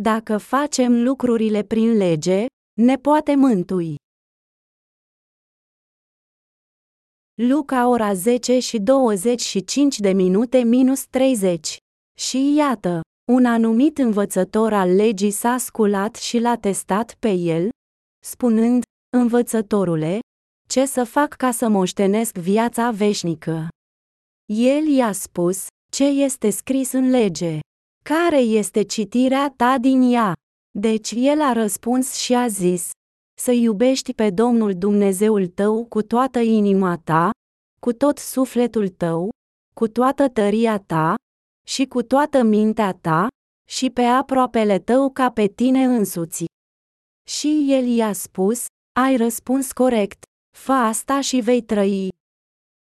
Dacă facem lucrurile prin lege, ne poate mântui. Luca ora 10 și 25 de minute minus 30. Și iată, un anumit învățător al legii s-a sculat și l-a testat pe el, spunând, Învățătorule, ce să fac ca să moștenesc viața veșnică? El i-a spus, ce este scris în lege? Care este citirea ta din ea? Deci el a răspuns și a zis, să iubești pe Domnul Dumnezeul tău cu toată inima ta, cu tot sufletul tău, cu toată tăria ta și cu toată mintea ta, și pe aproapele tău ca pe tine însuți. Și el i-a spus, ai răspuns corect, fă asta și vei trăi.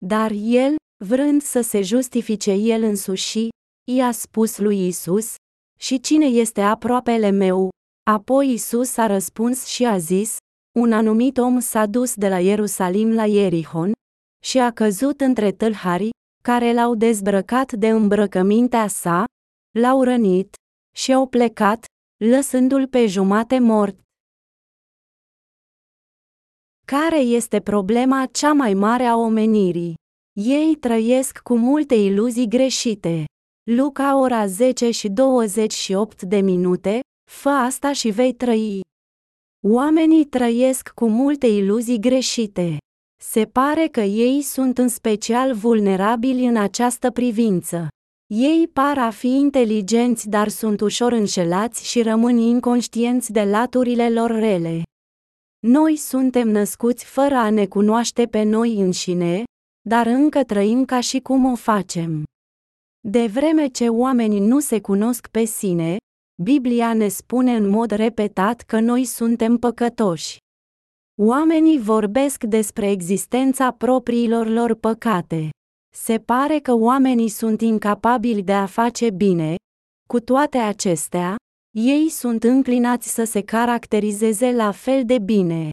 Dar el, vrând să se justifice el însuși, i-a spus lui Isus, și cine este aproapele meu? Apoi Isus a răspuns și a zis, un anumit om s-a dus de la Ierusalim la Ierihon, și a căzut între tâlhari, care l-au dezbrăcat de îmbrăcămintea sa, l-au rănit, și au plecat, lăsându-l pe jumate mort. Care este problema cea mai mare a omenirii? Ei trăiesc cu multe iluzii greșite. Luca ora 10 și 28 de minute, fă asta și vei trăi. Oamenii trăiesc cu multe iluzii greșite. Se pare că ei sunt în special vulnerabili în această privință. Ei par a fi inteligenți, dar sunt ușor înșelați și rămân inconștienți de laturile lor rele. Noi suntem născuți fără a ne cunoaște pe noi înșine, dar încă trăim ca și cum o facem. De vreme ce oamenii nu se cunosc pe sine, Biblia ne spune în mod repetat că noi suntem păcătoși. Oamenii vorbesc despre existența propriilor lor păcate. Se pare că oamenii sunt incapabili de a face bine, cu toate acestea, ei sunt înclinați să se caracterizeze la fel de bine.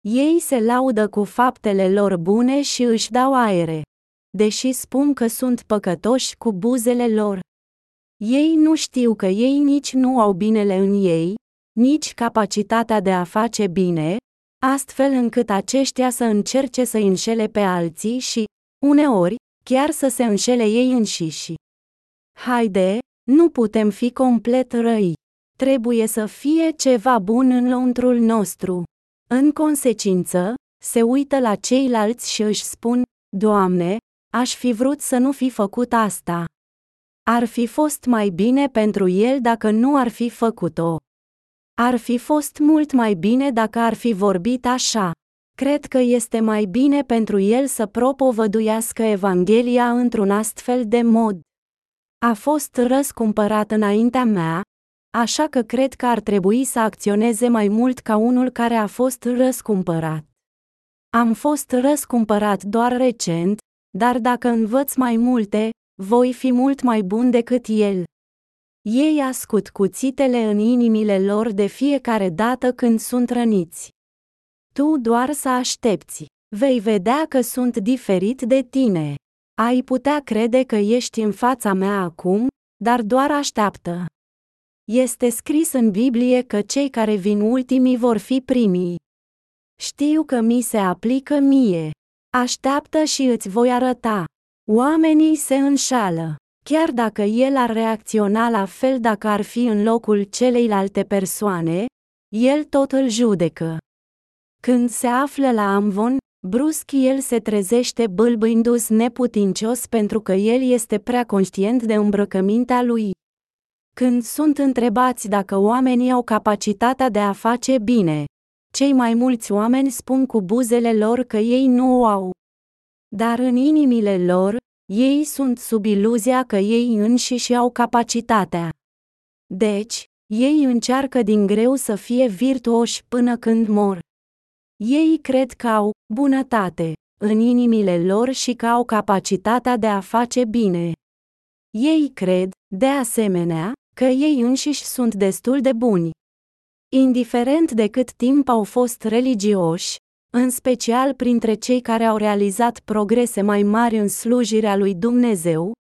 Ei se laudă cu faptele lor bune și își dau aere. Deși spun că sunt păcătoși cu buzele lor. Ei nu știu că ei nici nu au binele în ei, nici capacitatea de a face bine, astfel încât aceștia să încerce să înșele pe alții și, uneori, chiar să se înșele ei înșiși. Haide, nu putem fi complet răi. Trebuie să fie ceva bun în lăuntrul nostru. În consecință, se uită la ceilalți și își spun, Doamne, aș fi vrut să nu fi făcut asta. Ar fi fost mai bine pentru el dacă nu ar fi făcut-o. Ar fi fost mult mai bine dacă ar fi vorbit așa. Cred că este mai bine pentru el să propovăduiască Evanghelia într-un astfel de mod. A fost răscumpărat înaintea mea, așa că cred că ar trebui să acționeze mai mult ca unul care a fost răscumpărat. Am fost răscumpărat doar recent, dar dacă învăț mai multe, voi fi mult mai bun decât el. Ei ascut cuțitele în inimile lor de fiecare dată când sunt răniți. Tu doar să aștepți. Vei vedea că sunt diferit de tine. Ai putea crede că ești în fața mea acum, dar doar așteaptă. Este scris în Biblie că cei care vin ultimii vor fi primii. Știu că mi se aplică mie. Așteaptă și îți voi arăta. Oamenii se înșală. Chiar dacă el ar reacționa la fel dacă ar fi în locul celeilalte persoane, el tot îl judecă. Când se află la Amvon, brusc el se trezește bâlbâindu-se neputincios pentru că el este prea conștient de îmbrăcămintea lui. Când sunt întrebați dacă oamenii au capacitatea de a face bine, cei mai mulți oameni spun cu buzele lor că ei nu o au. Dar în inimile lor, ei sunt sub iluzia că ei înșiși au capacitatea. Deci, ei încearcă din greu să fie virtuoși până când mor. Ei cred că au bunătate în inimile lor și că au capacitatea de a face bine. Ei cred, de asemenea, că ei înșiși sunt destul de buni. Indiferent de cât timp au fost religioși, în special printre cei care au realizat progrese mai mari în slujirea lui Dumnezeu,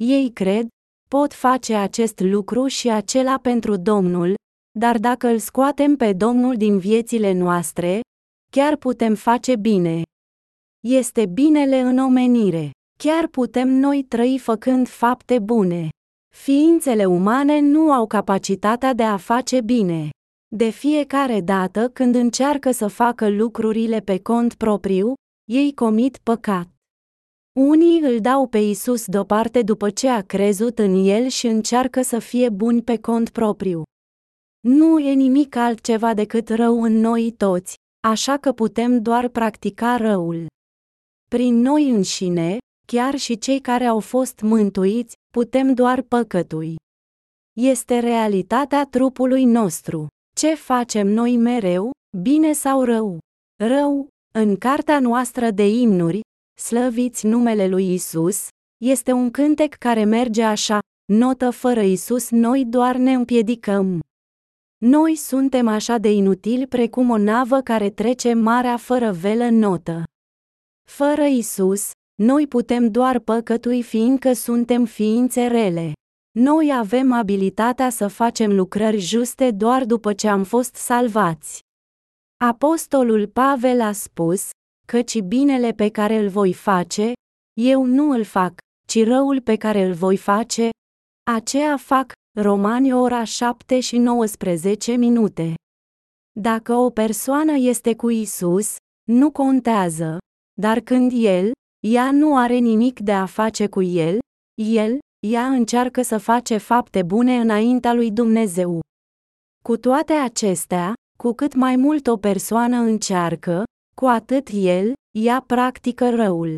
ei cred pot face acest lucru și acela pentru Domnul, dar dacă îl scoatem pe Domnul din viețile noastre, chiar putem face bine. Este binele în omenire. Chiar putem noi trăi făcând fapte bune. Ființele umane nu au capacitatea de a face bine. De fiecare dată când încearcă să facă lucrurile pe cont propriu, ei comit păcat. Unii îl dau pe Isus deoparte după ce a crezut în el și încearcă să fie buni pe cont propriu. Nu e nimic altceva decât rău în noi toți, așa că putem doar practica răul. Prin noi înșine, chiar și cei care au fost mântuiți, putem doar păcătui. Este realitatea trupului nostru. Ce facem noi mereu, bine sau rău? Rău, în cartea noastră de imnuri, slăviți numele lui Isus, este un cântec care merge așa, notă fără Isus noi doar ne împiedicăm. Noi suntem așa de inutili precum o navă care trece marea fără velă notă. Fără Isus, noi putem doar păcătui fiindcă suntem ființe rele. Noi avem abilitatea să facem lucrări juste doar după ce am fost salvați. Apostolul Pavel a spus, căci binele pe care îl voi face, eu nu îl fac, ci răul pe care îl voi face, aceea fac, Romani ora 7 și 19 minute. Dacă o persoană este cu Isus, nu contează, dar când el, ea nu are nimic de a face cu el, el, ea încearcă să face fapte bune înaintea lui Dumnezeu. Cu toate acestea, cu cât mai mult o persoană încearcă, cu atât el, ea practică răul.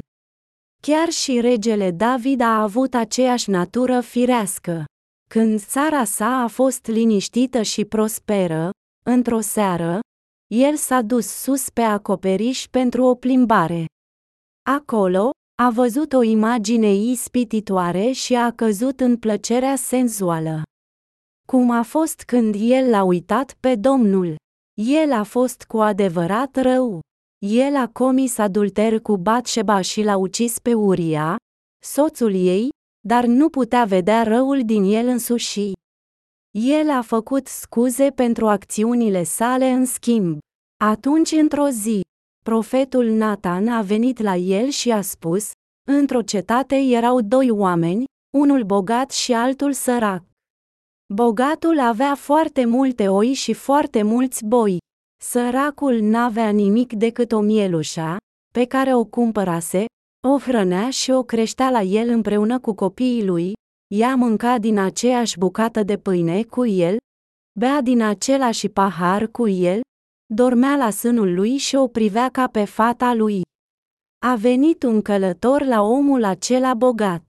Chiar și regele David a avut aceeași natură firească. Când țara sa a fost liniștită și prosperă, într-o seară, el s-a dus sus pe acoperiș pentru o plimbare. Acolo, a văzut o imagine ispititoare și a căzut în plăcerea senzuală. Cum a fost când el l-a uitat pe Domnul? El a fost cu adevărat rău. El a comis adulter cu Batșeba și l-a ucis pe Uria, soțul ei, dar nu putea vedea răul din el însuși. El a făcut scuze pentru acțiunile sale în schimb. Atunci într-o zi, profetul Nathan a venit la el și a spus, într-o cetate erau doi oameni, unul bogat și altul sărac. Bogatul avea foarte multe oi și foarte mulți boi. Săracul n-avea nimic decât o mielușa, pe care o cumpărase, o hrănea și o creștea la el împreună cu copiii lui, ea mânca din aceeași bucată de pâine cu el, bea din același pahar cu el, dormea la sânul lui și o privea ca pe fata lui. A venit un călător la omul acela bogat.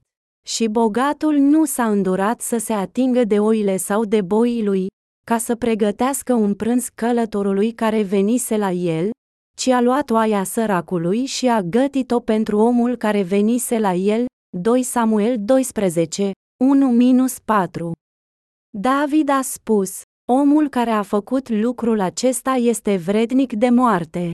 Și bogatul nu s-a îndurat să se atingă de oile sau de boii lui, ca să pregătească un prânz călătorului care venise la el, ci a luat oaia săracului și a gătit-o pentru omul care venise la el, 2 Samuel 12, 1-4. David a spus, omul care a făcut lucrul acesta este vrednic de moarte.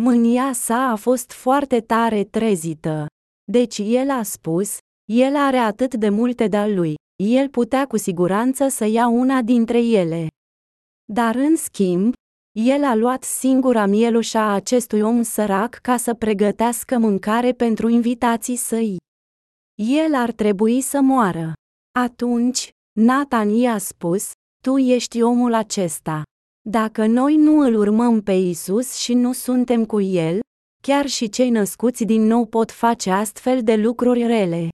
Mânia sa a fost foarte tare trezită. Deci el a spus, el are atât de multe de-al lui, el putea cu siguranță să ia una dintre ele. Dar în schimb, el a luat singura mielușa a acestui om sărac ca să pregătească mâncare pentru invitații săi. El ar trebui să moară. Atunci, Nathan i-a spus, tu ești omul acesta. Dacă noi nu îl urmăm pe Isus și nu suntem cu El, chiar și cei născuți din nou pot face astfel de lucruri rele.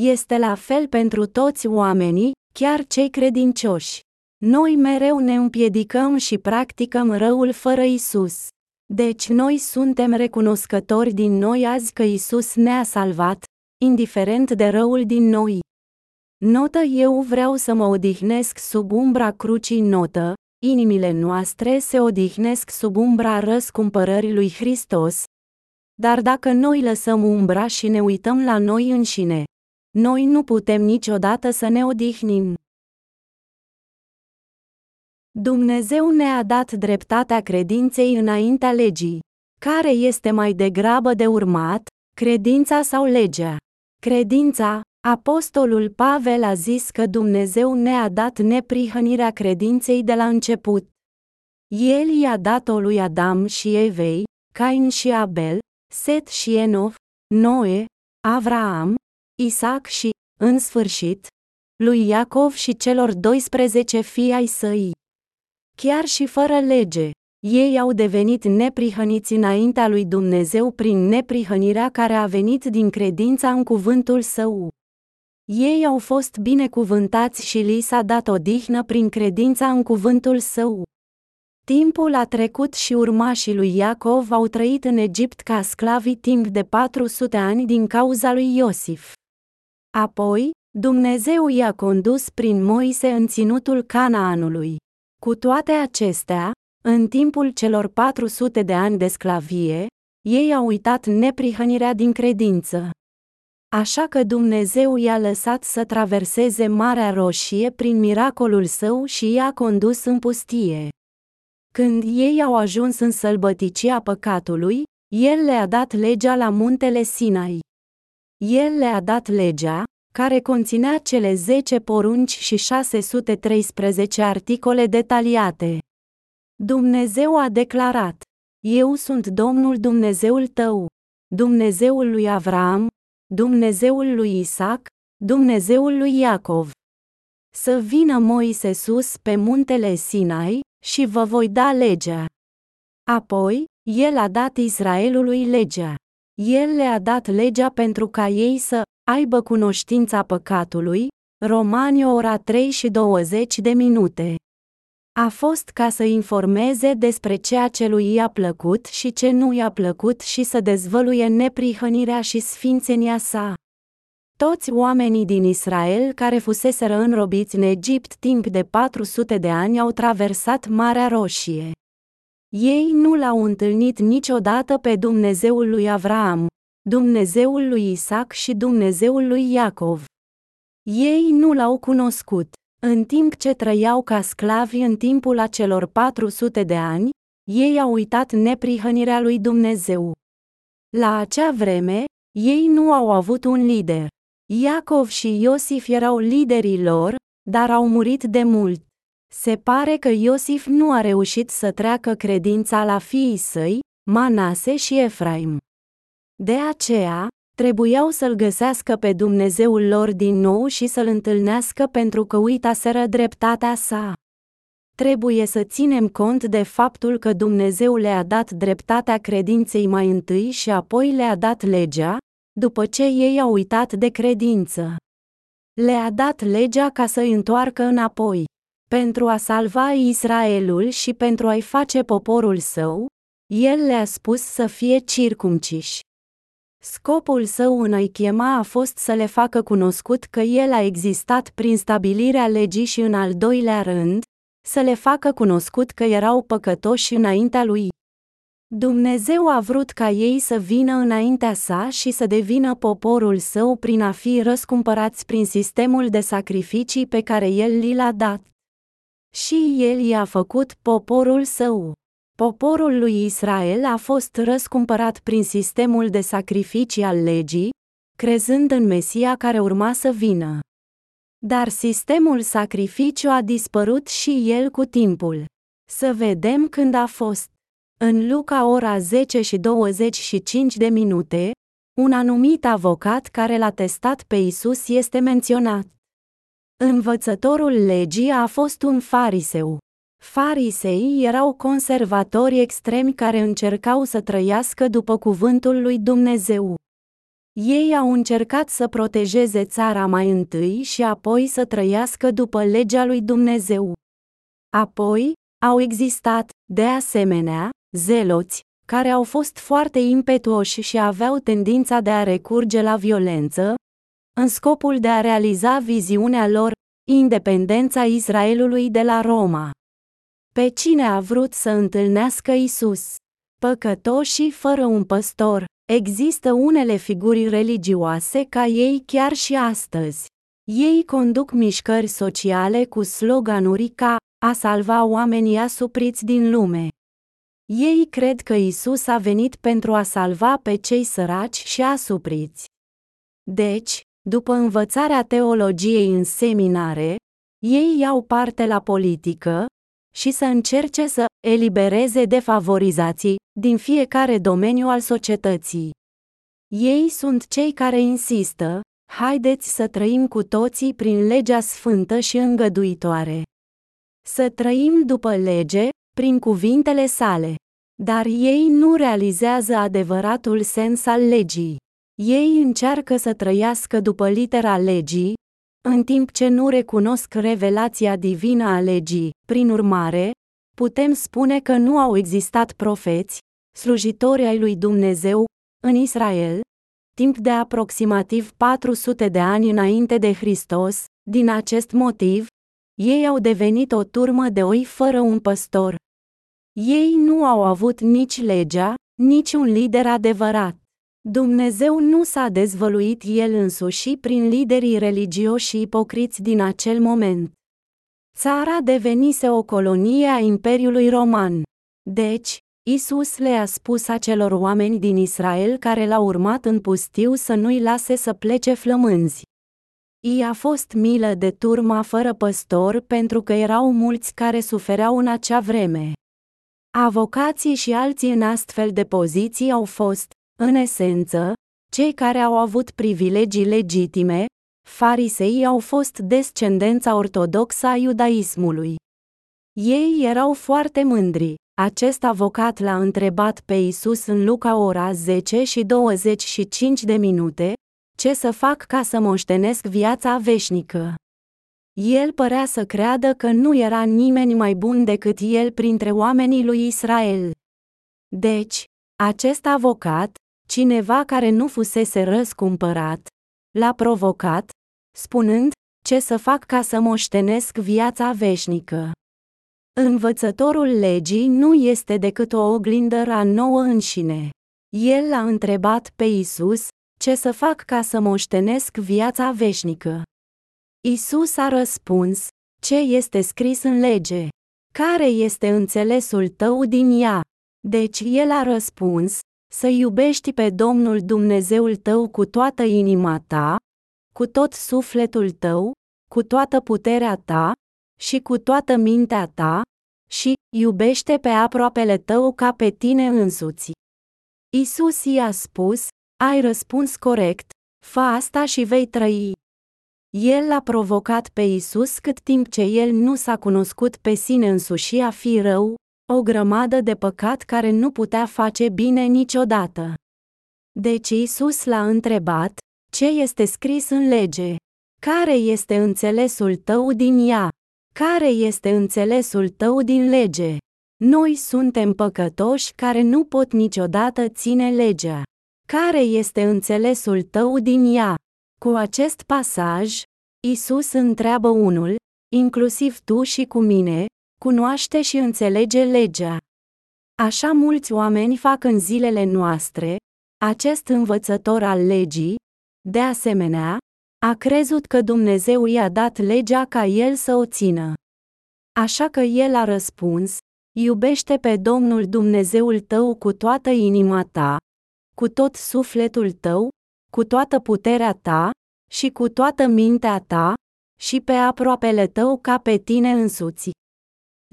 Este la fel pentru toți oamenii, chiar cei credincioși. Noi mereu ne împiedicăm și practicăm răul fără Isus. Deci noi suntem recunoscători din noi azi că Isus ne-a salvat, indiferent de răul din noi. Notă eu vreau să mă odihnesc sub umbra crucii notă, inimile noastre se odihnesc sub umbra răscumpărării lui Hristos. Dar dacă noi lăsăm umbra și ne uităm la noi înșine, noi nu putem niciodată să ne odihnim. Dumnezeu ne-a dat dreptatea credinței înaintea legii. Care este mai degrabă de urmat, credința sau legea? Credința, Apostolul Pavel a zis că Dumnezeu ne-a dat neprihănirea credinței de la început. El i-a dat-o lui Adam și Evei, Cain și Abel, Set și Enov, Noe, Avraam, Isaac și, în sfârșit, lui Iacov și celor 12 fii ai săi. Chiar și fără lege, ei au devenit neprihăniți înaintea lui Dumnezeu prin neprihănirea care a venit din credința în cuvântul său. Ei au fost binecuvântați și li s-a dat odihnă prin credința în cuvântul său. Timpul a trecut și urmașii lui Iacov au trăit în Egipt ca sclavi timp de 400 ani din cauza lui Iosif. Apoi, Dumnezeu i-a condus prin Moise în ținutul Canaanului. Cu toate acestea, în timpul celor 400 de ani de sclavie, ei au uitat neprihănirea din credință. Așa că Dumnezeu i-a lăsat să traverseze Marea Roșie prin miracolul său și i-a condus în pustie. Când ei au ajuns în sălbăticia păcatului, El le-a dat legea la muntele Sinai. El le-a dat legea, care conținea cele 10 porunci și 613 articole detaliate. Dumnezeu a declarat: Eu sunt Domnul Dumnezeul tău, Dumnezeul lui Avraam, Dumnezeul lui Isaac, Dumnezeul lui Iacov. Să vină Moise sus pe muntele Sinai, și vă voi da legea. Apoi, el a dat Israelului legea. El le-a dat legea pentru ca ei să aibă cunoștința păcatului, Romani ora 3 și 20 de minute. A fost ca să informeze despre ceea ce lui i-a plăcut și ce nu i-a plăcut și să dezvăluie neprihănirea și sfințenia sa. Toți oamenii din Israel care fuseseră înrobiți în Egipt timp de 400 de ani au traversat Marea Roșie. Ei nu l-au întâlnit niciodată pe Dumnezeul lui Avraam, Dumnezeul lui Isaac și Dumnezeul lui Iacov. Ei nu l-au cunoscut. În timp ce trăiau ca sclavi în timpul acelor 400 de ani, ei au uitat neprihănirea lui Dumnezeu. La acea vreme, ei nu au avut un lider. Iacov și Iosif erau liderii lor, dar au murit de mult. Se pare că Iosif nu a reușit să treacă credința la fiii săi, Manase și Efraim. De aceea, trebuiau să-l găsească pe Dumnezeul lor din nou și să-l întâlnească pentru că uitaseră dreptatea sa. Trebuie să ținem cont de faptul că Dumnezeu le-a dat dreptatea credinței mai întâi și apoi le-a dat legea, după ce ei au uitat de credință. Le-a dat legea ca să îi întoarcă înapoi. Pentru a salva Israelul și pentru a-i face poporul său, el le-a spus să fie circumciși. Scopul său în a-i chema a fost să le facă cunoscut că el a existat prin stabilirea legii și în al doilea rând, să le facă cunoscut că erau păcătoși înaintea lui. Dumnezeu a vrut ca ei să vină înaintea sa și să devină poporul său prin a fi răscumpărați prin sistemul de sacrificii pe care el li l-a dat. Și el i-a făcut poporul său. Poporul lui Israel a fost răscumpărat prin sistemul de sacrificii al legii, crezând în Mesia care urma să vină. Dar sistemul sacrificiu a dispărut și el cu timpul. Să vedem când a fost. În Luca ora 10 și 25 de minute, un anumit avocat care l-a testat pe Isus este menționat. Învățătorul legii a fost un fariseu. Farisei erau conservatori extremi care încercau să trăiască după cuvântul lui Dumnezeu. Ei au încercat să protejeze țara mai întâi și apoi să trăiască după legea lui Dumnezeu. Apoi, au existat, de asemenea, zeloți, care au fost foarte impetuoși și aveau tendința de a recurge la violență, în scopul de a realiza viziunea lor, independența Israelului de la Roma. Pe cine a vrut să întâlnească Isus? Păcătoșii fără un păstor. Există unele figuri religioase ca ei chiar și astăzi. Ei conduc mișcări sociale cu sloganuri ca a salva oamenii asupriți din lume. Ei cred că Isus a venit pentru a salva pe cei săraci și asupriți. Deci, După învățarea teologiei în seminare, ei iau parte la politică și să încerce să elibereze defavorizații din fiecare domeniu al societății. Ei sunt cei care insistă, haideți să trăim cu toții prin legea sfântă și îngăduitoare. Să trăim după lege, prin cuvintele sale. Dar ei nu realizează adevăratul sens al legii. Ei încearcă să trăiască după litera legii, în timp ce nu recunosc revelația divină a legii. Prin urmare, putem spune că nu au existat profeți, slujitori ai lui Dumnezeu, în Israel, timp de aproximativ 400 de ani înainte de Hristos, din acest motiv, ei au devenit o turmă de oi fără un păstor. Ei nu au avut nici legea, nici un lider adevărat. Dumnezeu nu s-a dezvăluit el însuși prin liderii religioși și ipocriți din acel moment. Țara devenise o colonie a Imperiului Roman. Deci, Isus le-a spus acelor oameni din Israel care l-au urmat în pustiu să nu-i lase să plece flămânzi. I-a fost milă de turma fără păstor pentru că erau mulți care sufereau în acea vreme. Avocații și alții în astfel de poziții au fost, în esență, cei care au avut privilegii legitime, fariseii au fost descendența ortodoxă a iudaismului. Ei erau foarte mândri. Acest avocat l-a întrebat pe Isus în Luca ora 10 și 25 de minute, ce să fac ca să moștenesc viața veșnică. El părea să creadă că nu era nimeni mai bun decât el printre oamenii lui Israel. Deci, acest avocat, cineva care nu fusese răscumpărat, l-a provocat, spunând, ce să fac ca să moștenesc viața veșnică. Învățătorul legii nu este decât o oglindă a nouă înșine. El l-a întrebat pe Isus, ce să fac ca să moștenesc viața veșnică. Isus a răspuns, ce este scris în lege? Care este înțelesul tău din ea? Deci el a răspuns, să iubești pe Domnul Dumnezeul tău cu toată inima ta, cu tot sufletul tău, cu toată puterea ta și cu toată mintea ta, și iubește pe aproapele tău ca pe tine însuți. Isus i-a spus, ai răspuns corect, fă asta și vei trăi. El l-a provocat pe Isus cât timp ce el nu s-a cunoscut pe sine însuși a fi rău, o grămadă de păcat care nu putea face bine niciodată. Deci Isus l-a întrebat, ce este scris în lege? Care este înțelesul tău din ea? Care este înțelesul tău din lege? Noi suntem păcătoși care nu pot niciodată ține legea. Care este înțelesul tău din ea? Cu acest pasaj, Isus întreabă unul, inclusiv tu și cu mine, cunoaște și înțelege legea. Așa mulți oameni fac în zilele noastre, acest învățător al legii, de asemenea, a crezut că Dumnezeu i-a dat legea ca el să o țină. Așa că el a răspuns, iubește pe Domnul Dumnezeul tău cu toată inima ta, cu tot sufletul tău, cu toată puterea ta și cu toată mintea ta, și pe aproapele tău ca pe tine însuți.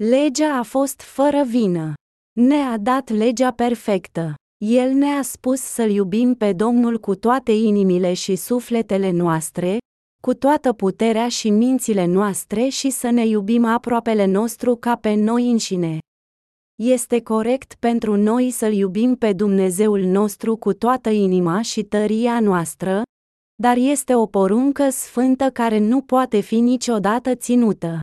Legea a fost fără vină. Ne-a dat legea perfectă. El ne-a spus să-L iubim pe Domnul cu toate inimile și sufletele noastre, cu toată puterea și mințile noastre și să ne iubim aproapele nostru ca pe noi înșine. Este corect pentru noi să-L iubim pe Dumnezeul nostru cu toată inima și tăria noastră, dar este o poruncă sfântă care nu poate fi niciodată ținută.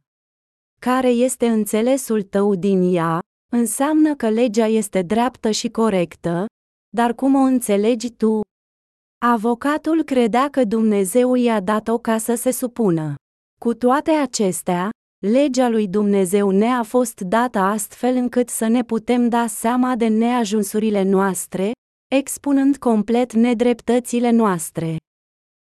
Care este înțelesul tău din ea, înseamnă că legea este dreaptă și corectă, dar cum o înțelegi tu? Avocatul credea că Dumnezeu i-a dat-o ca să se supună. Cu toate acestea, legea lui Dumnezeu ne a fost dată astfel încât să ne putem da seama de neajunsurile noastre, expunând complet nedreptățile noastre.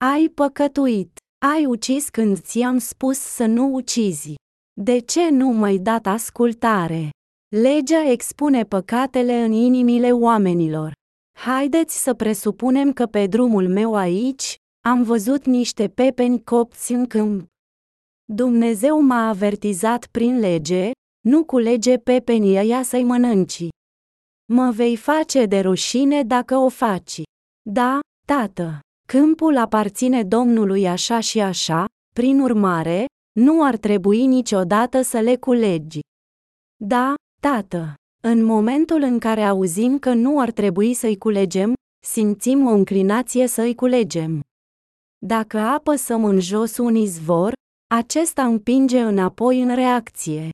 Ai păcătuit, ai ucis când ți-am spus să nu ucizi. De ce nu mai dat ascultare? Legea expune păcatele în inimile oamenilor. Haideți să presupunem că pe drumul meu aici, Am văzut niște pepeni copți în câmp. Dumnezeu m-a avertizat prin lege, nu culege pepenii ăia să-i mănânci. Mă vei face de rușine dacă o faci. Da, tată, câmpul aparține Domnului așa și așa, prin urmare, nu ar trebui niciodată să le culegi. Da, tată, în momentul în care auzim că nu ar trebui să-i culegem, simțim o înclinație să-i culegem. Dacă apăsăm în jos un izvor, acesta împinge înapoi în reacție.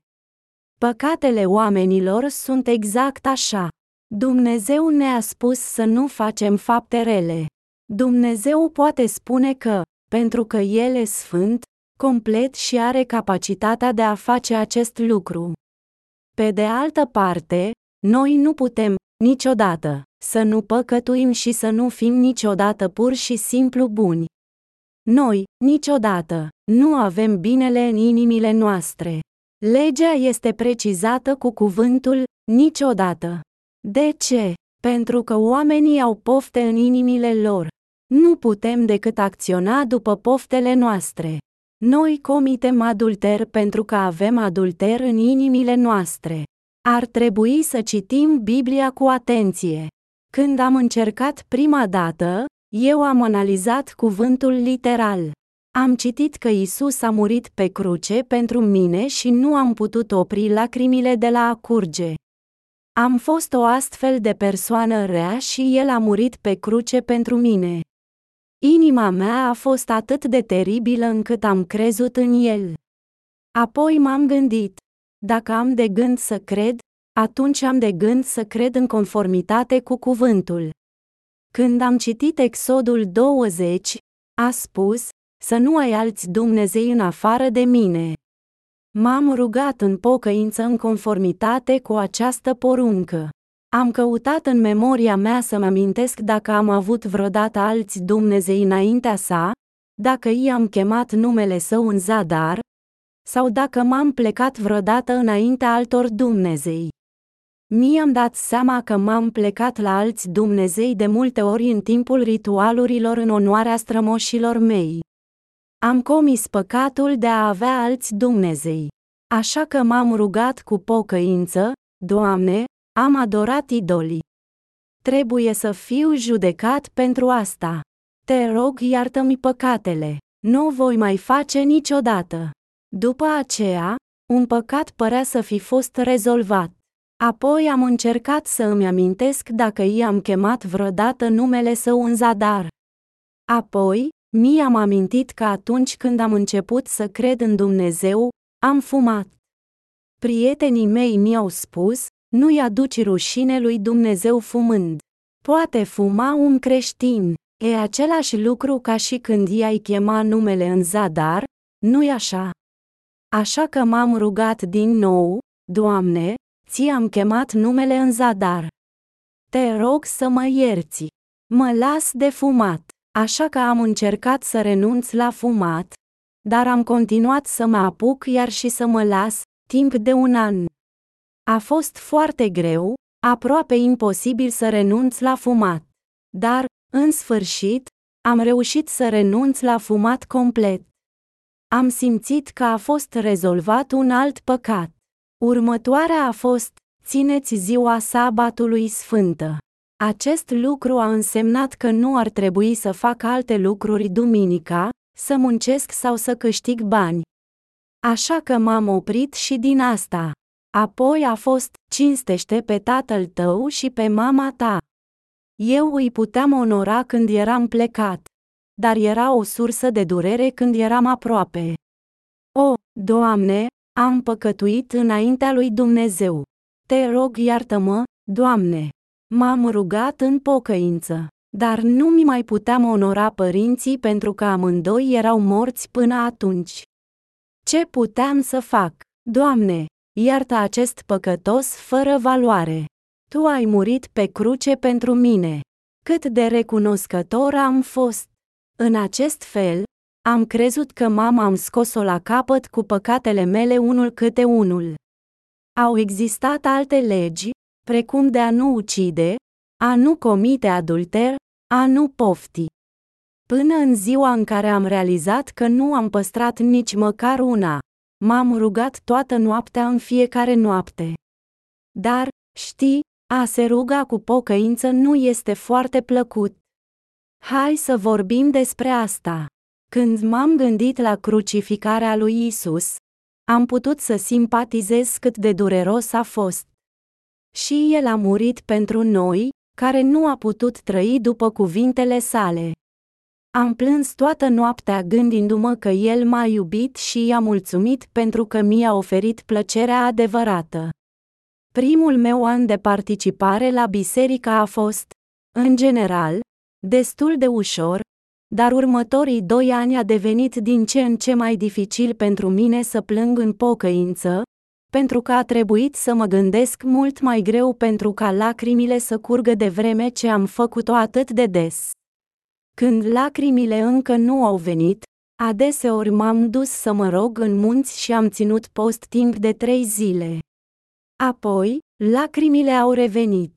Păcatele oamenilor sunt exact așa. Dumnezeu ne-a spus să nu facem fapte rele. Dumnezeu poate spune că, pentru că El e sfânt, complet și are capacitatea de a face acest lucru. Pe de altă parte, noi nu putem, niciodată, să nu păcătuim și să nu fim niciodată pur și simplu buni. Noi, niciodată, nu avem binele în inimile noastre. Legea este precizată cu cuvântul niciodată. De ce? Pentru că oamenii au pofte în inimile lor. Nu putem decât acționa după poftele noastre. Noi comitem adulter pentru că avem adulter în inimile noastre. Ar trebui să citim Biblia cu atenție. Când am încercat prima dată, eu am analizat cuvântul literal. Am citit că Isus a murit pe cruce pentru mine și nu am putut opri lacrimile de la a curge. Am fost o astfel de persoană rea și El a murit pe cruce pentru mine. Inima mea a fost atât de teribilă încât am crezut în El. Apoi m-am gândit, dacă am de gând să cred, atunci am de gând să cred în conformitate cu cuvântul. Când am citit Exodul 20, a spus, să nu ai alți Dumnezei în afară de mine. M-am rugat în pocăință în conformitate cu această poruncă. Am căutat în memoria mea să-mi amintesc dacă am avut vreodată alți Dumnezei înaintea sa, dacă i-am chemat numele său în zadar, sau dacă m-am plecat vreodată înaintea altor Dumnezei. Mi-am dat seama că m-am plecat la alți Dumnezei de multe ori în timpul ritualurilor în onoarea strămoșilor mei. Am comis păcatul de a avea alți Dumnezei. Așa că m-am rugat cu pocăință, Doamne, am adorat idolii. Trebuie să fiu judecat pentru asta. Te rog, iartă-mi păcatele. Nu voi mai face niciodată. După aceea, un păcat părea să fi fost rezolvat. Apoi am încercat să îmi amintesc dacă i-am chemat vreodată numele său în zadar. Apoi, mi-am amintit că atunci când am început să cred în Dumnezeu, am fumat. Prietenii mei mi-au spus, nu-i aduci rușine lui Dumnezeu fumând. Poate fuma un creștin. E același lucru ca și când i-ai chema numele în zadar, nu-i așa? Așa că m-am rugat din nou, Doamne, ți-am chemat numele în zadar. Te rog să mă ierți. Mă las de fumat, așa că am încercat să renunț la fumat, dar am continuat să mă apuc iar și să mă las, timp de un an. A fost foarte greu, aproape imposibil să renunț la fumat. Dar, în sfârșit, am reușit să renunț la fumat complet. Am simțit că a fost rezolvat un alt păcat. Următoarea a fost, țineți ziua sabatului sfântă. Acest lucru a însemnat că nu ar trebui să fac alte lucruri duminica, să muncesc sau să câștig bani. Așa că m-am oprit și din asta. Apoi a fost, cinstește pe tatăl tău și pe mama ta. Eu îi puteam onora când eram plecat. Dar era o sursă de durere când eram aproape. O, Doamne, am păcătuit înaintea lui Dumnezeu. Te rog iartă-mă, Doamne. M-am rugat în pocăință. Dar nu mi mai puteam onora părinții pentru că amândoi erau morți până atunci. Ce puteam să fac? Doamne, iartă acest păcătos fără valoare. Tu ai murit pe cruce pentru mine. Cât de recunoscător am fost. În acest fel, am crezut că mama am scos-o la capăt cu păcatele mele unul câte unul. Au existat alte legi, precum de a nu ucide, a nu comite adulter, a nu pofti. Până în ziua în care am realizat că nu am păstrat nici măcar una. M-am rugat toată noaptea în fiecare noapte. Dar, știi, a se ruga cu pocăință nu este foarte plăcut. Hai să vorbim despre asta. Când m-am gândit la crucificarea lui Isus, am putut să simpatizez cât de dureros a fost. Și el a murit pentru noi, care nu a putut trăi după cuvintele sale. Am plâns toată noaptea gândindu-mă că el m-a iubit și i-a mulțumit pentru că mi-a oferit plăcerea adevărată. Primul meu an de participare la biserică a fost, în general, destul de ușor, dar următorii doi ani a devenit din ce în ce mai dificil pentru mine să plâng în pocăință, pentru că a trebuit să mă gândesc mult mai greu pentru ca lacrimile să curgă de vreme ce am făcut-o atât de des. Când lacrimile încă nu au venit, adeseori m-am dus să mă rog în munți și am ținut post timp de trei zile. Apoi, lacrimile au revenit.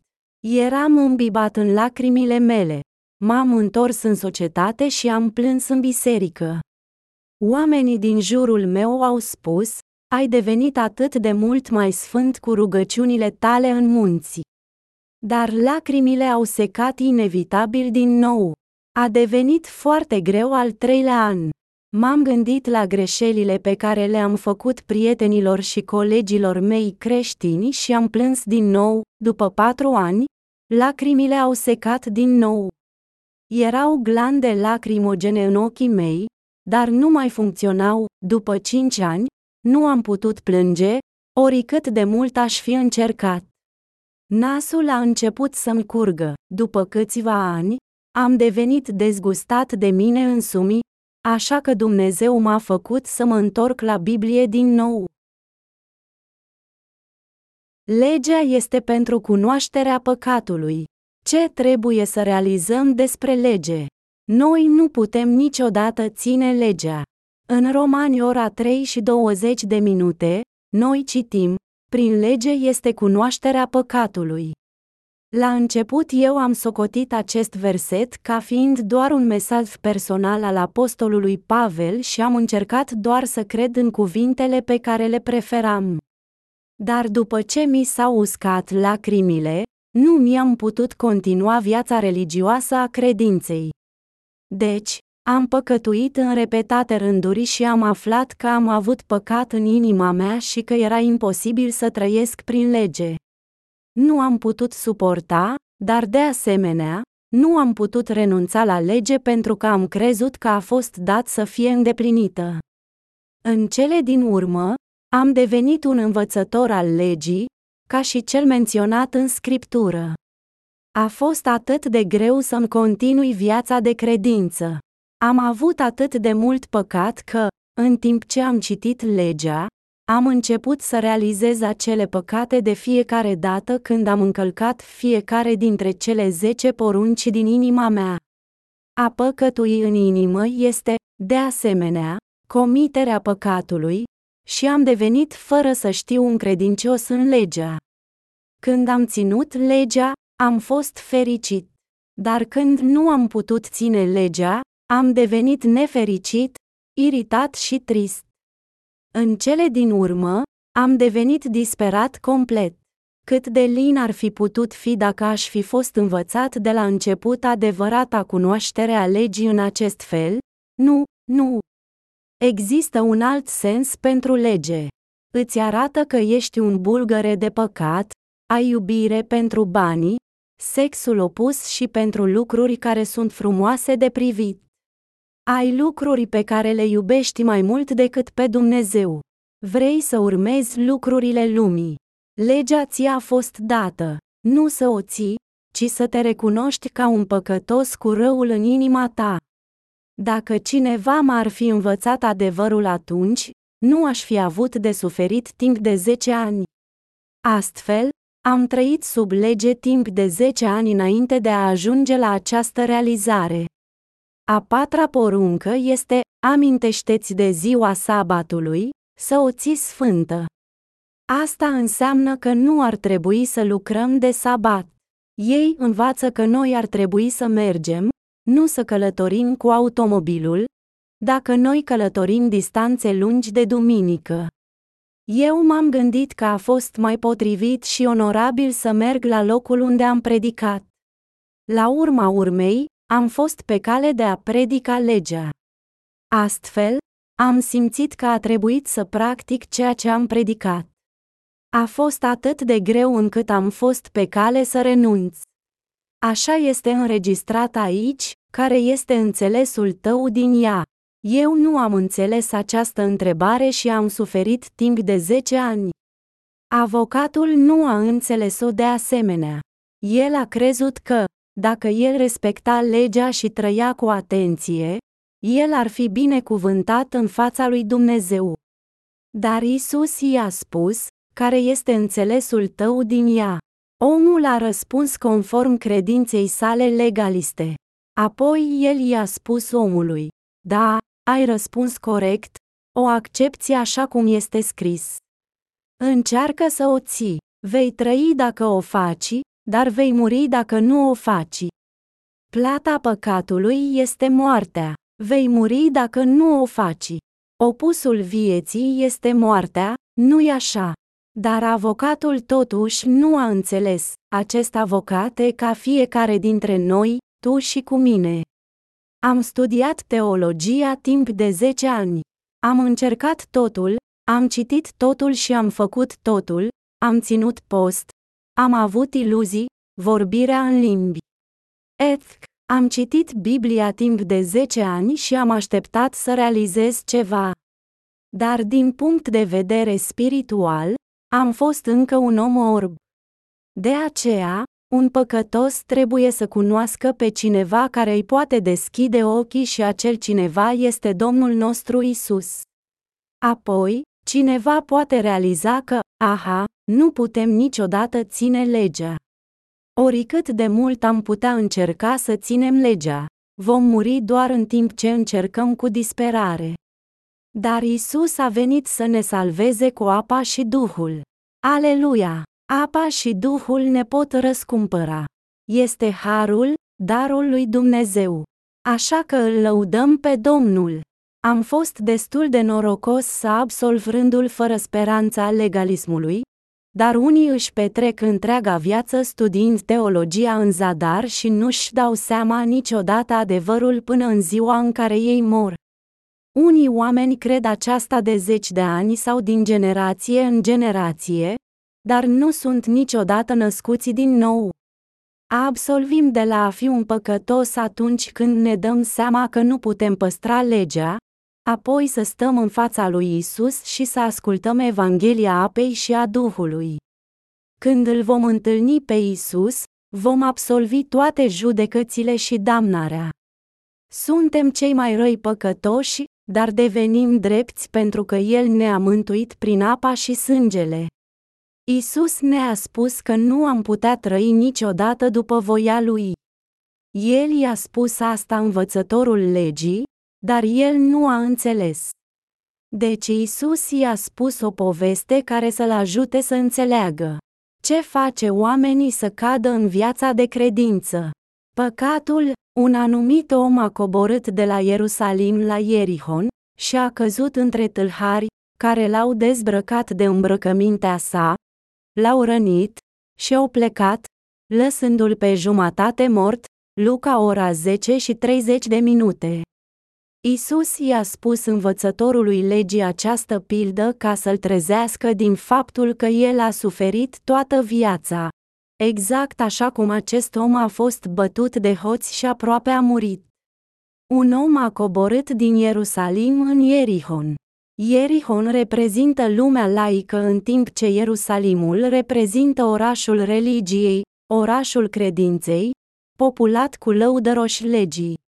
Eram îmbibat în lacrimile mele. M-am întors în societate și am plâns în biserică. Oamenii din jurul meu au spus, ai devenit atât de mult mai sfânt cu rugăciunile tale în munți. Dar lacrimile au secat inevitabil din nou. A devenit foarte greu al treilea an. M-am gândit la greșelile pe care le-am făcut prietenilor și colegilor mei creștini și am plâns din nou, după patru ani, lacrimile au secat din nou. Erau glande lacrimogene în ochii mei, dar nu mai funcționau, după cinci ani, nu am putut plânge, oricât de mult aș fi încercat. Nasul a început să-mi curgă, după câțiva ani, am devenit dezgustat de mine însumi, așa că Dumnezeu m-a făcut să mă întorc la Biblie din nou. Legea este pentru cunoașterea păcatului. Ce trebuie să realizăm despre lege? Noi nu putem niciodată ține legea. În Romani ora 3 și 20 de minute, noi citim, prin lege este cunoașterea păcatului. La început eu am socotit acest verset ca fiind doar un mesaj personal al apostolului Pavel și am încercat doar să cred în cuvintele pe care le preferam. Dar după ce mi s-au uscat lacrimile, nu mi-am putut continua viața religioasă a credinței. Deci, am păcătuit în repetate rânduri și am aflat că am avut păcat în inima mea și că era imposibil să trăiesc prin lege. Nu am putut suporta, dar de asemenea, nu am putut renunța la lege pentru că am crezut că a fost dat să fie îndeplinită. În cele din urmă, am devenit un învățător al legii, ca și cel menționat în scriptură. A fost atât de greu să-mi continui viața de credință. Am avut atât de mult păcat că, în timp ce am citit legea, am început să realizez acele păcate de fiecare dată când am încălcat fiecare dintre cele zece porunci din inima mea. A păcătui în inimă este, de asemenea, comiterea păcatului, și am devenit fără să știu un credincios în legea. Când am ținut legea, am fost fericit. Dar când nu am putut ține legea, am devenit nefericit, iritat și trist. În cele din urmă, am devenit disperat complet. Cât de lin ar fi putut fi dacă aș fi fost învățat de la început adevărata cunoaștere a legii în acest fel? Nu, nu. Există un alt sens pentru lege. Îți arată că ești un bulgăre de păcat, ai iubire pentru banii, sexul opus și pentru lucruri care sunt frumoase de privit. Ai lucruri pe care le iubești mai mult decât pe Dumnezeu. Vrei să urmezi lucrurile lumii. Legea ți-a fost dată, nu să o ții, ci să te recunoști ca un păcătos cu răul în inima ta. Dacă cineva m-ar fi învățat adevărul atunci, nu aș fi avut de suferit timp de 10 ani. Astfel, am trăit sub lege timp de 10 ani înainte de a ajunge la această realizare. A patra poruncă este, amintește-ți de ziua sabatului, să o ții sfântă. Asta înseamnă că nu ar trebui să lucrăm de sabat. Ei învață că noi ar trebui să mergem, nu să călătorim cu automobilul, dacă noi călătorim distanțe lungi de duminică. Eu m-am gândit că a fost mai potrivit și onorabil să merg la locul unde am predicat. La urma urmei, am fost pe cale de a predica legea. Astfel, am simțit că a trebuit să practic ceea ce am predicat. A fost atât de greu încât am fost pe cale să renunț. Așa este înregistrat aici, care este înțelesul tău din ea. Eu nu am înțeles această întrebare și am suferit timp de 10 ani. Avocatul nu a înțeles-o de asemenea. El a crezut că, dacă el respecta legea și trăia cu atenție, el ar fi binecuvântat în fața lui Dumnezeu. Dar Isus i-a spus, care este înțelesul tău din ea. Omul a răspuns conform credinței sale legaliste. Apoi el i-a spus omului, da, ai răspuns corect, o accepți așa cum este scris. Încearcă să o ții, vei trăi dacă o faci, dar vei muri dacă nu o faci. Plata păcatului este moartea, vei muri dacă nu o faci. Opusul vieții este moartea, nu-i așa? Dar avocatul totuși nu a înțeles, acest avocat e ca fiecare dintre noi, tu și cu mine. Am studiat teologia timp de 10 ani. Am încercat totul, am citit totul și am făcut totul, am ținut post, am avut iluzii, vorbirea în limbi. Etc, am citit Biblia timp de 10 ani și am așteptat să realizez ceva. Dar din punct de vedere spiritual, am fost încă un om orb. De aceea, un păcătos trebuie să cunoască pe cineva care îi poate deschide ochii și acel cineva este Domnul nostru Isus. Apoi, cineva poate realiza că, aha, nu putem niciodată ține legea. Oricât de mult am putea încerca să ținem legea, vom muri doar în timp ce încercăm cu disperare. Dar Isus a venit să ne salveze cu apa și Duhul. Aleluia! Apa și Duhul ne pot răscumpăra. Este harul, darul lui Dumnezeu. Așa că îl lăudăm pe Domnul. Am fost destul de norocos să absolv rândul fără speranța legalismului, dar unii își petrec întreaga viață studiind teologia în zadar și nu-și dau seama niciodată adevărul până în ziua în care ei mor. Unii oameni cred aceasta de zeci de ani sau din generație în generație, dar nu sunt niciodată născuți din nou. Absolvim de la a fi un păcătos atunci când ne dăm seama că nu putem păstra legea, apoi să stăm în fața lui Isus și să ascultăm Evanghelia apei și a Duhului. Când îl vom întâlni pe Isus, vom absolvi toate judecățile și damnarea. Suntem cei mai răi păcătoși, dar devenim drepți pentru că El ne-a mântuit prin apa și sângele. Isus ne-a spus că nu am putea trăi niciodată după voia Lui. El i-a spus asta învățătorul legii, dar el nu a înțeles. Deci Isus i-a spus o poveste care să-l ajute să înțeleagă. Ce face oamenii să cadă în viața de credință? Păcatul, un anumit om a coborât de la Ierusalim la Ierihon și a căzut între tâlhari, care l-au dezbrăcat de îmbrăcămintea sa, l-au rănit și au plecat, lăsându-l pe jumătate mort, Luca ora 10 și 30 de minute. Isus i-a spus învățătorului legii această pildă ca să-l trezească din faptul că el a suferit toată viața. Exact așa cum acest om a fost bătut de hoți și aproape a murit. Un om a coborât din Ierusalim în Ierihon. Ierihon reprezintă lumea laică în timp ce Ierusalimul reprezintă orașul religiei, orașul credinței, populat cu lăudăroși legii.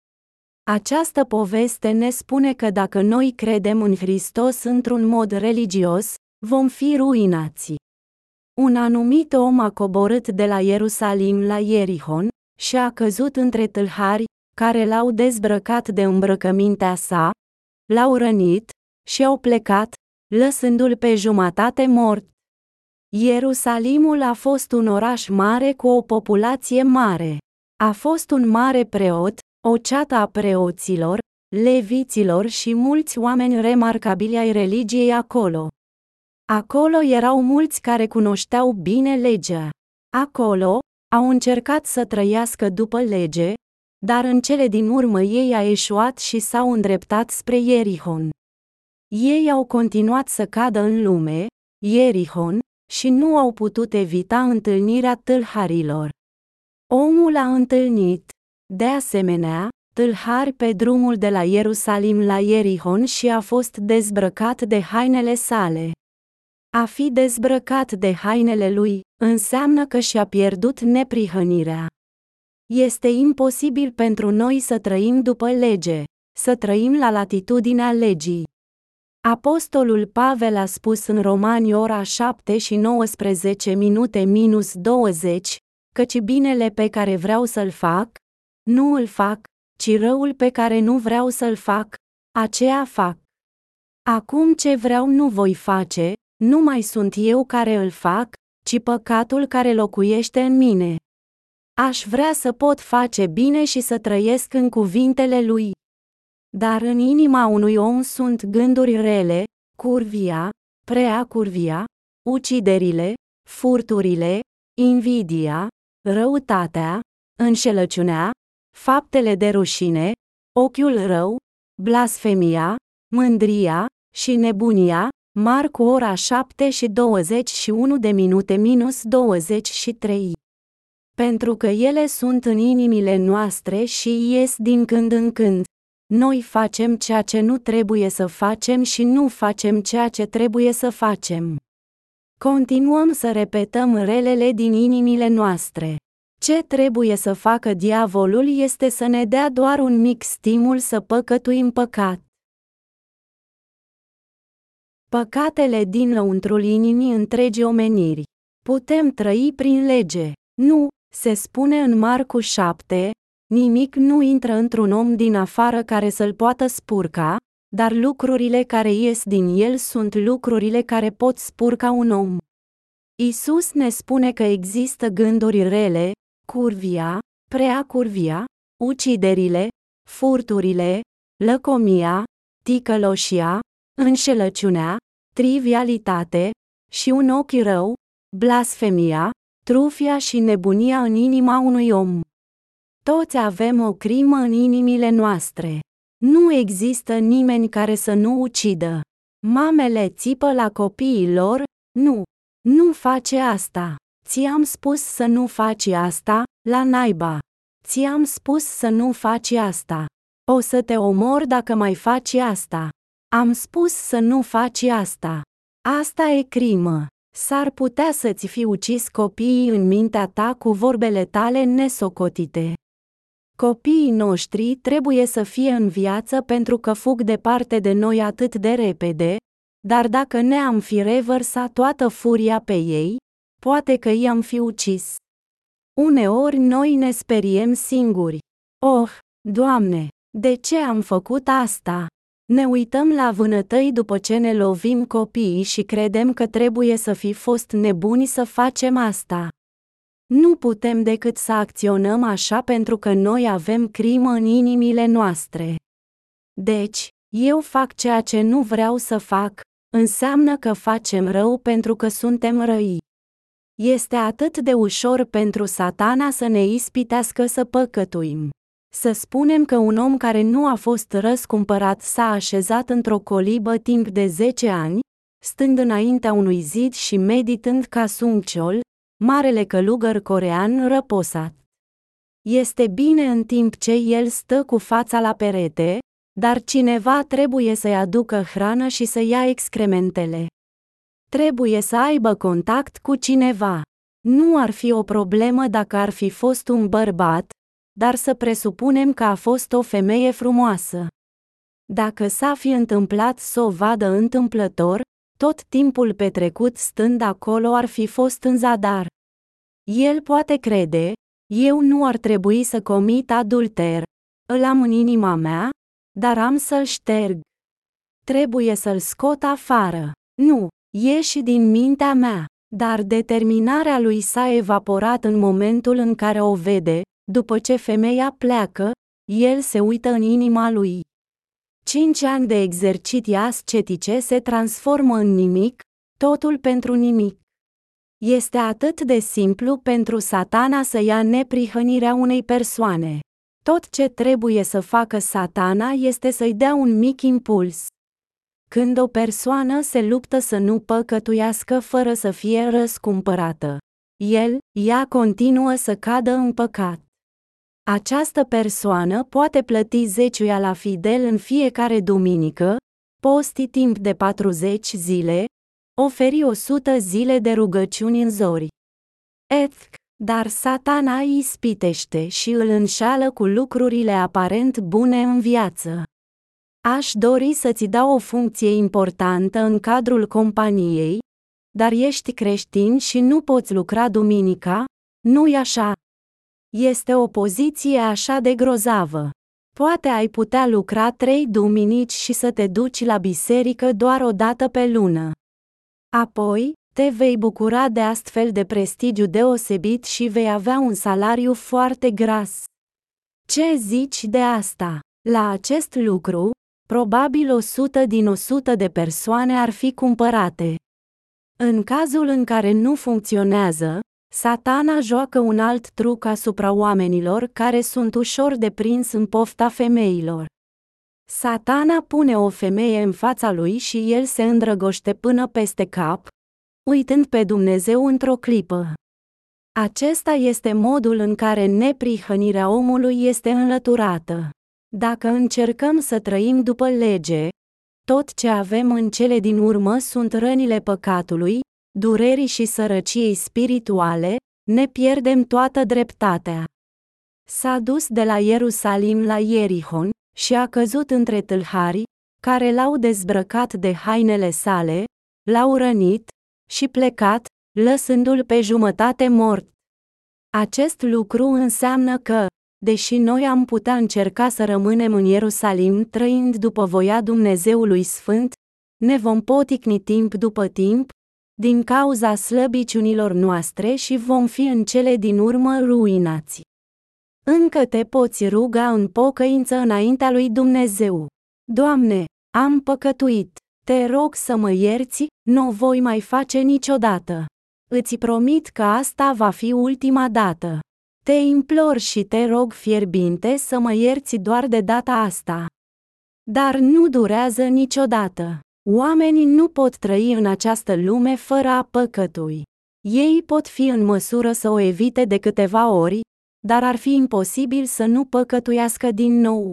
Această poveste ne spune că dacă noi credem în Hristos într-un mod religios, vom fi ruinați. Un anumit om a coborât de la Ierusalim la Ierihon și a căzut între tâlhari, care l-au dezbrăcat de îmbrăcămintea sa, l-au rănit și au plecat, lăsându-l pe jumătate mort. Ierusalimul a fost un oraș mare cu o populație mare. A fost un mare preot, o ceată a preoților, leviților și mulți oameni remarcabili ai religiei acolo. Acolo erau mulți care cunoșteau bine legea. Acolo, au încercat să trăiască după lege, dar în cele din urmă ei a eșuat și s-au îndreptat spre Ierihon. Ei au continuat să cadă în lume, Ierihon, și nu au putut evita întâlnirea tâlharilor. Omul a întâlnit, de asemenea, tâlhari pe drumul de la Ierusalim la Ierihon și a fost dezbrăcat de hainele sale. A fi dezbrăcat de hainele lui înseamnă că și-a pierdut neprihănirea. Este imposibil pentru noi să trăim după lege, să trăim la latitudinea legii. Apostolul Pavel a spus în Romani ora 7 și 19 minute minus 20, căci binele pe care vreau să-l fac, nu îl fac, ci răul pe care nu vreau să-l fac, aceea fac. Acum ce vreau nu voi face, nu mai sunt eu care îl fac, ci păcatul care locuiește în mine. Aș vrea să pot face bine și să trăiesc în cuvintele lui. Dar în inima unui om sunt gânduri rele, curvia, prea curvia, uciderile, furturile, invidia, răutatea, înșelăciunea, faptele de rușine, ochiul rău, blasfemia, mândria și nebunia, Marcu ora 7 și 21 de minute minus 23. Pentru că ele sunt în inimile noastre și ies din când în când. Noi facem ceea ce nu trebuie să facem și nu facem ceea ce trebuie să facem. Continuăm să repetăm relele din inimile noastre. Ce trebuie să facă diavolul este să ne dea doar un mic stimul să păcătuim păcat. Păcatele din lăuntrul inimii întregi omeniri. Putem trăi prin lege. Nu, se spune în Marcu 7, nimic nu intră într-un om din afară care să-l poată spurca, dar lucrurile care ies din el sunt lucrurile care pot spurca un om. Isus ne spune că există gânduri rele, curvia, prea curvia, uciderile, furturile, lăcomia, ticăloșia, înșelăciunea, trivialitate și un ochi rău, blasfemia, trufia și nebunia în inima unui om. Toți avem o crimă în inimile noastre. Nu există nimeni care să nu ucidă. Mamele țipă la copiii lor, nu, nu face asta. Ți-am spus să nu faci asta, la naiba. Ți-am spus să nu faci asta. O să te omor dacă mai faci asta. Am spus să nu faci asta. Asta e crimă. S-ar putea să-ți fi ucis copiii în mintea ta cu vorbele tale nesocotite. Copiii noștri trebuie să fie în viață pentru că fug departe de noi atât de repede, dar dacă ne-am fi revărsat toată furia pe ei, poate că i-am fi ucis. Uneori noi ne speriem singuri. Oh, Doamne, de ce am făcut asta? Ne uităm la vânătăi după ce ne lovim copiii și credem că trebuie să fi fost nebuni să facem asta. Nu putem decât să acționăm așa pentru că noi avem crimă în inimile noastre. Deci, eu fac ceea ce nu vreau să fac, înseamnă că facem rău pentru că suntem răi. Este atât de ușor pentru satana să ne ispitească să păcătuim. Să spunem că un om care nu a fost răscumpărat s-a așezat într-o colibă timp de 10 ani, stând înaintea unui zid și meditând ca Sungciol, marele călugăr corean răposat. Este bine în timp ce el stă cu fața la perete, dar cineva trebuie să-i aducă hrană și să ia excrementele. Trebuie să aibă contact cu cineva. Nu ar fi o problemă dacă ar fi fost un bărbat, dar să presupunem că a fost o femeie frumoasă. Dacă s-a fi întâmplat să o vadă întâmplător, tot timpul petrecut stând acolo ar fi fost în zadar. El poate crede, eu nu ar trebui să comit adulter. Îl am în inima mea, dar am să-l șterg. Trebuie să-l scot afară. Nu, ieși din mintea mea. Dar determinarea lui s-a evaporat în momentul în care o vede, după ce femeia pleacă, el se uită în inima lui. Cinci ani de exerciții ascetice se transformă în nimic, totul pentru nimic. Este atât de simplu pentru satana să ia neprihănirea unei persoane. Tot ce trebuie să facă satana este să-i dea un mic impuls. Când o persoană se luptă să nu păcătuiască fără să fie răscumpărată, el, ea continuă să cadă în păcat. Această persoană poate plăti zeciuia la fidel în fiecare duminică, posti timp de 40 zile, oferi 100 zile de rugăciuni în zori. Etc, dar satana îi ispitește și îl înșală cu lucrurile aparent bune în viață. Aș dori să-ți dau o funcție importantă în cadrul companiei, dar ești creștin și nu poți lucra duminica, nu-i așa? Este o poziție așa de grozavă. Poate ai putea lucra trei duminici și să te duci la biserică doar o dată pe lună. Apoi, te vei bucura de astfel de prestigiu deosebit și vei avea un salariu foarte gras. Ce zici de asta? La acest lucru, probabil 100 din 100 de persoane ar fi cumpărate. În cazul în care nu funcționează, Satana joacă un alt truc asupra oamenilor care sunt ușor de prins în pofta femeilor. Satana pune o femeie în fața lui și el se îndrăgoște până peste cap, uitând pe Dumnezeu într-o clipă. Acesta este modul în care neprihănirea omului este înlăturată. Dacă încercăm să trăim după lege, tot ce avem în cele din urmă sunt rănile păcatului, durerii și sărăciei spirituale, ne pierdem toată dreptatea. S-a dus de la Ierusalim la Ierihon și a căzut între tâlhari, care l-au dezbrăcat de hainele sale, l-au rănit și plecat, lăsându-l pe jumătate mort. Acest lucru înseamnă că, deși noi am putea încerca să rămânem în Ierusalim trăind după voia Dumnezeului Sfânt, ne vom poticni timp după timp, din cauza slăbiciunilor noastre și vom fi în cele din urmă ruinați. Încă te poți ruga în pocăință înaintea lui Dumnezeu. Doamne, am păcătuit. Te rog să mă ierți, nu o voi mai face niciodată. Îți promit că asta va fi ultima dată. Te implor și te rog fierbinte să mă ierți doar de data asta. Dar nu durează niciodată. Oamenii nu pot trăi în această lume fără a păcătui. Ei pot fi în măsură să o evite de câteva ori, dar ar fi imposibil să nu păcătuiască din nou.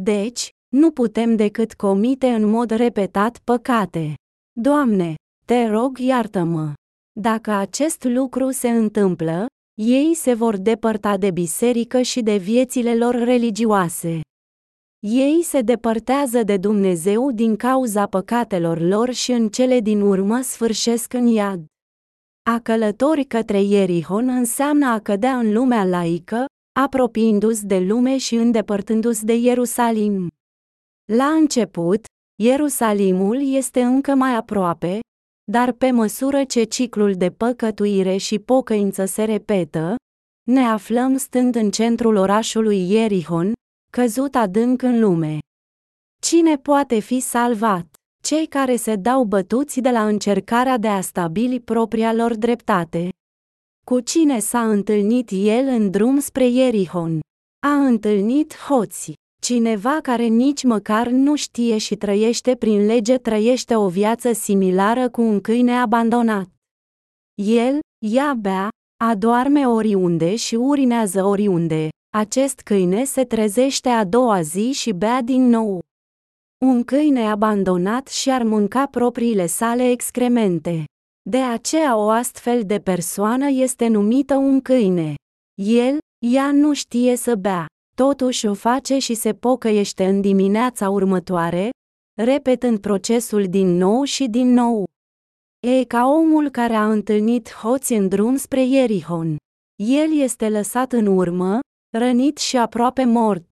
Deci, nu putem decât comite în mod repetat păcate. Doamne, te rog iartă-mă. Dacă acest lucru se întâmplă, ei se vor depărta de biserică și de viețile lor religioase. Ei se depărtează de Dumnezeu din cauza păcatelor lor și în cele din urmă sfârșesc în iad. A călători către Ierihon înseamnă a cădea în lumea laică, apropiindu-se de lume și îndepărtându-se de Ierusalim. La început, Ierusalimul este încă mai aproape, dar pe măsură ce ciclul de păcătuire și pocăință se repetă, ne aflăm stând în centrul orașului Ierihon, căzut adânc în lume. Cine poate fi salvat? Cei care se dau bătuți de la încercarea de a stabili propria lor dreptate. Cu cine s-a întâlnit el în drum spre Ierihon? A întâlnit hoții. Cineva care nici măcar nu știe și trăiește prin lege trăiește o viață similară cu un câine abandonat. El, ea bea, adorme oriunde și urinează oriunde. Acest câine se trezește a doua zi și bea din nou. Un câine abandonat și-ar mânca propriile sale excremente. De aceea o astfel de persoană este numită un câine. El, ea nu știe să bea. Totuși o face și se pocăiește în dimineața următoare, repetând procesul din nou și din nou. E ca omul care a întâlnit hoți în drum spre Ierihon. El este lăsat în urmă, rănit și aproape mort.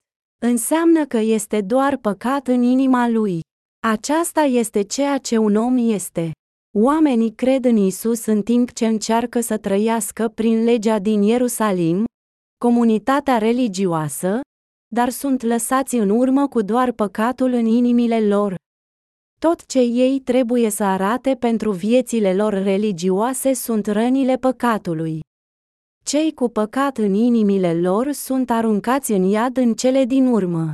Înseamnă că este doar păcat în inima lui. Aceasta este ceea ce un om este. Oamenii cred în Isus în timp ce încearcă să trăiască prin legea din Ierusalim, comunitatea religioasă, dar sunt lăsați în urmă cu doar păcatul în inimile lor. Tot ce ei trebuie să arate pentru viețile lor religioase sunt rănile păcatului. Cei cu păcat în inimile lor sunt aruncați în iad în cele din urmă.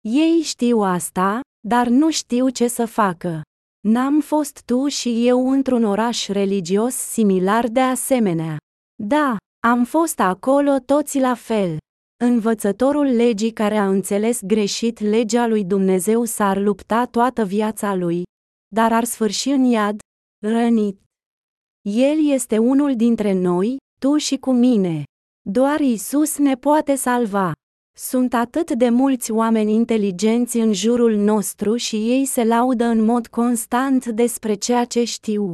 Ei știu asta, dar nu știu ce să facă. N-am fost tu și eu într-un oraș religios similar de asemenea. Da, am fost acolo toți la fel. Învățătorul legii care a înțeles greșit legea lui Dumnezeu s-ar lupta toată viața lui, dar ar sfârși în iad, rănit. El este unul dintre noi, tu și cu mine. Doar Isus ne poate salva. Sunt atât de mulți oameni inteligenți în jurul nostru și ei se laudă în mod constant despre ceea ce știu.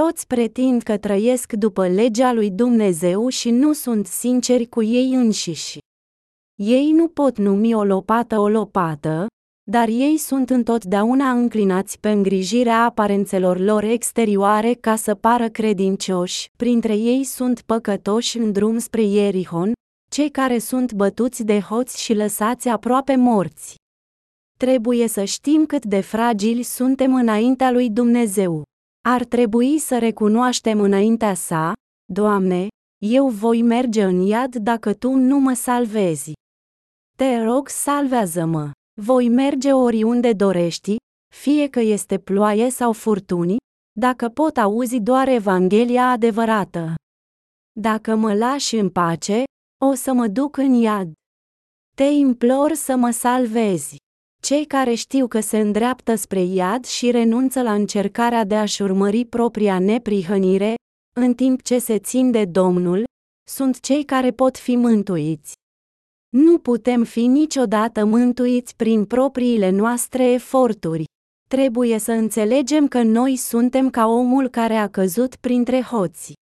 Toți pretind că trăiesc după legea lui Dumnezeu și nu sunt sinceri cu ei înșiși. Ei nu pot numi o lopată o lopată, dar ei sunt întotdeauna înclinați pe îngrijirea aparențelor lor exterioare ca să pară credincioși, printre ei sunt păcătoși în drum spre Ierihon, cei care sunt bătuți de hoți și lăsați aproape morți. Trebuie să știm cât de fragili suntem înaintea lui Dumnezeu. Ar trebui să recunoaștem înaintea sa, Doamne, eu voi merge în iad dacă Tu nu mă salvezi. Te rog, salvează-mă. Voi merge oriunde dorești, fie că este ploaie sau furtuni, dacă pot auzi doar Evanghelia adevărată. Dacă mă lași în pace, o să mă duc în iad. Te implor să mă salvezi. Cei care știu că se îndreaptă spre iad și renunță la încercarea de a-și urmări propria neprihănire, în timp ce se țin de Domnul, sunt cei care pot fi mântuiți. Nu putem fi niciodată mântuiți prin propriile noastre eforturi. Trebuie să înțelegem că noi suntem ca omul care a căzut printre hoți.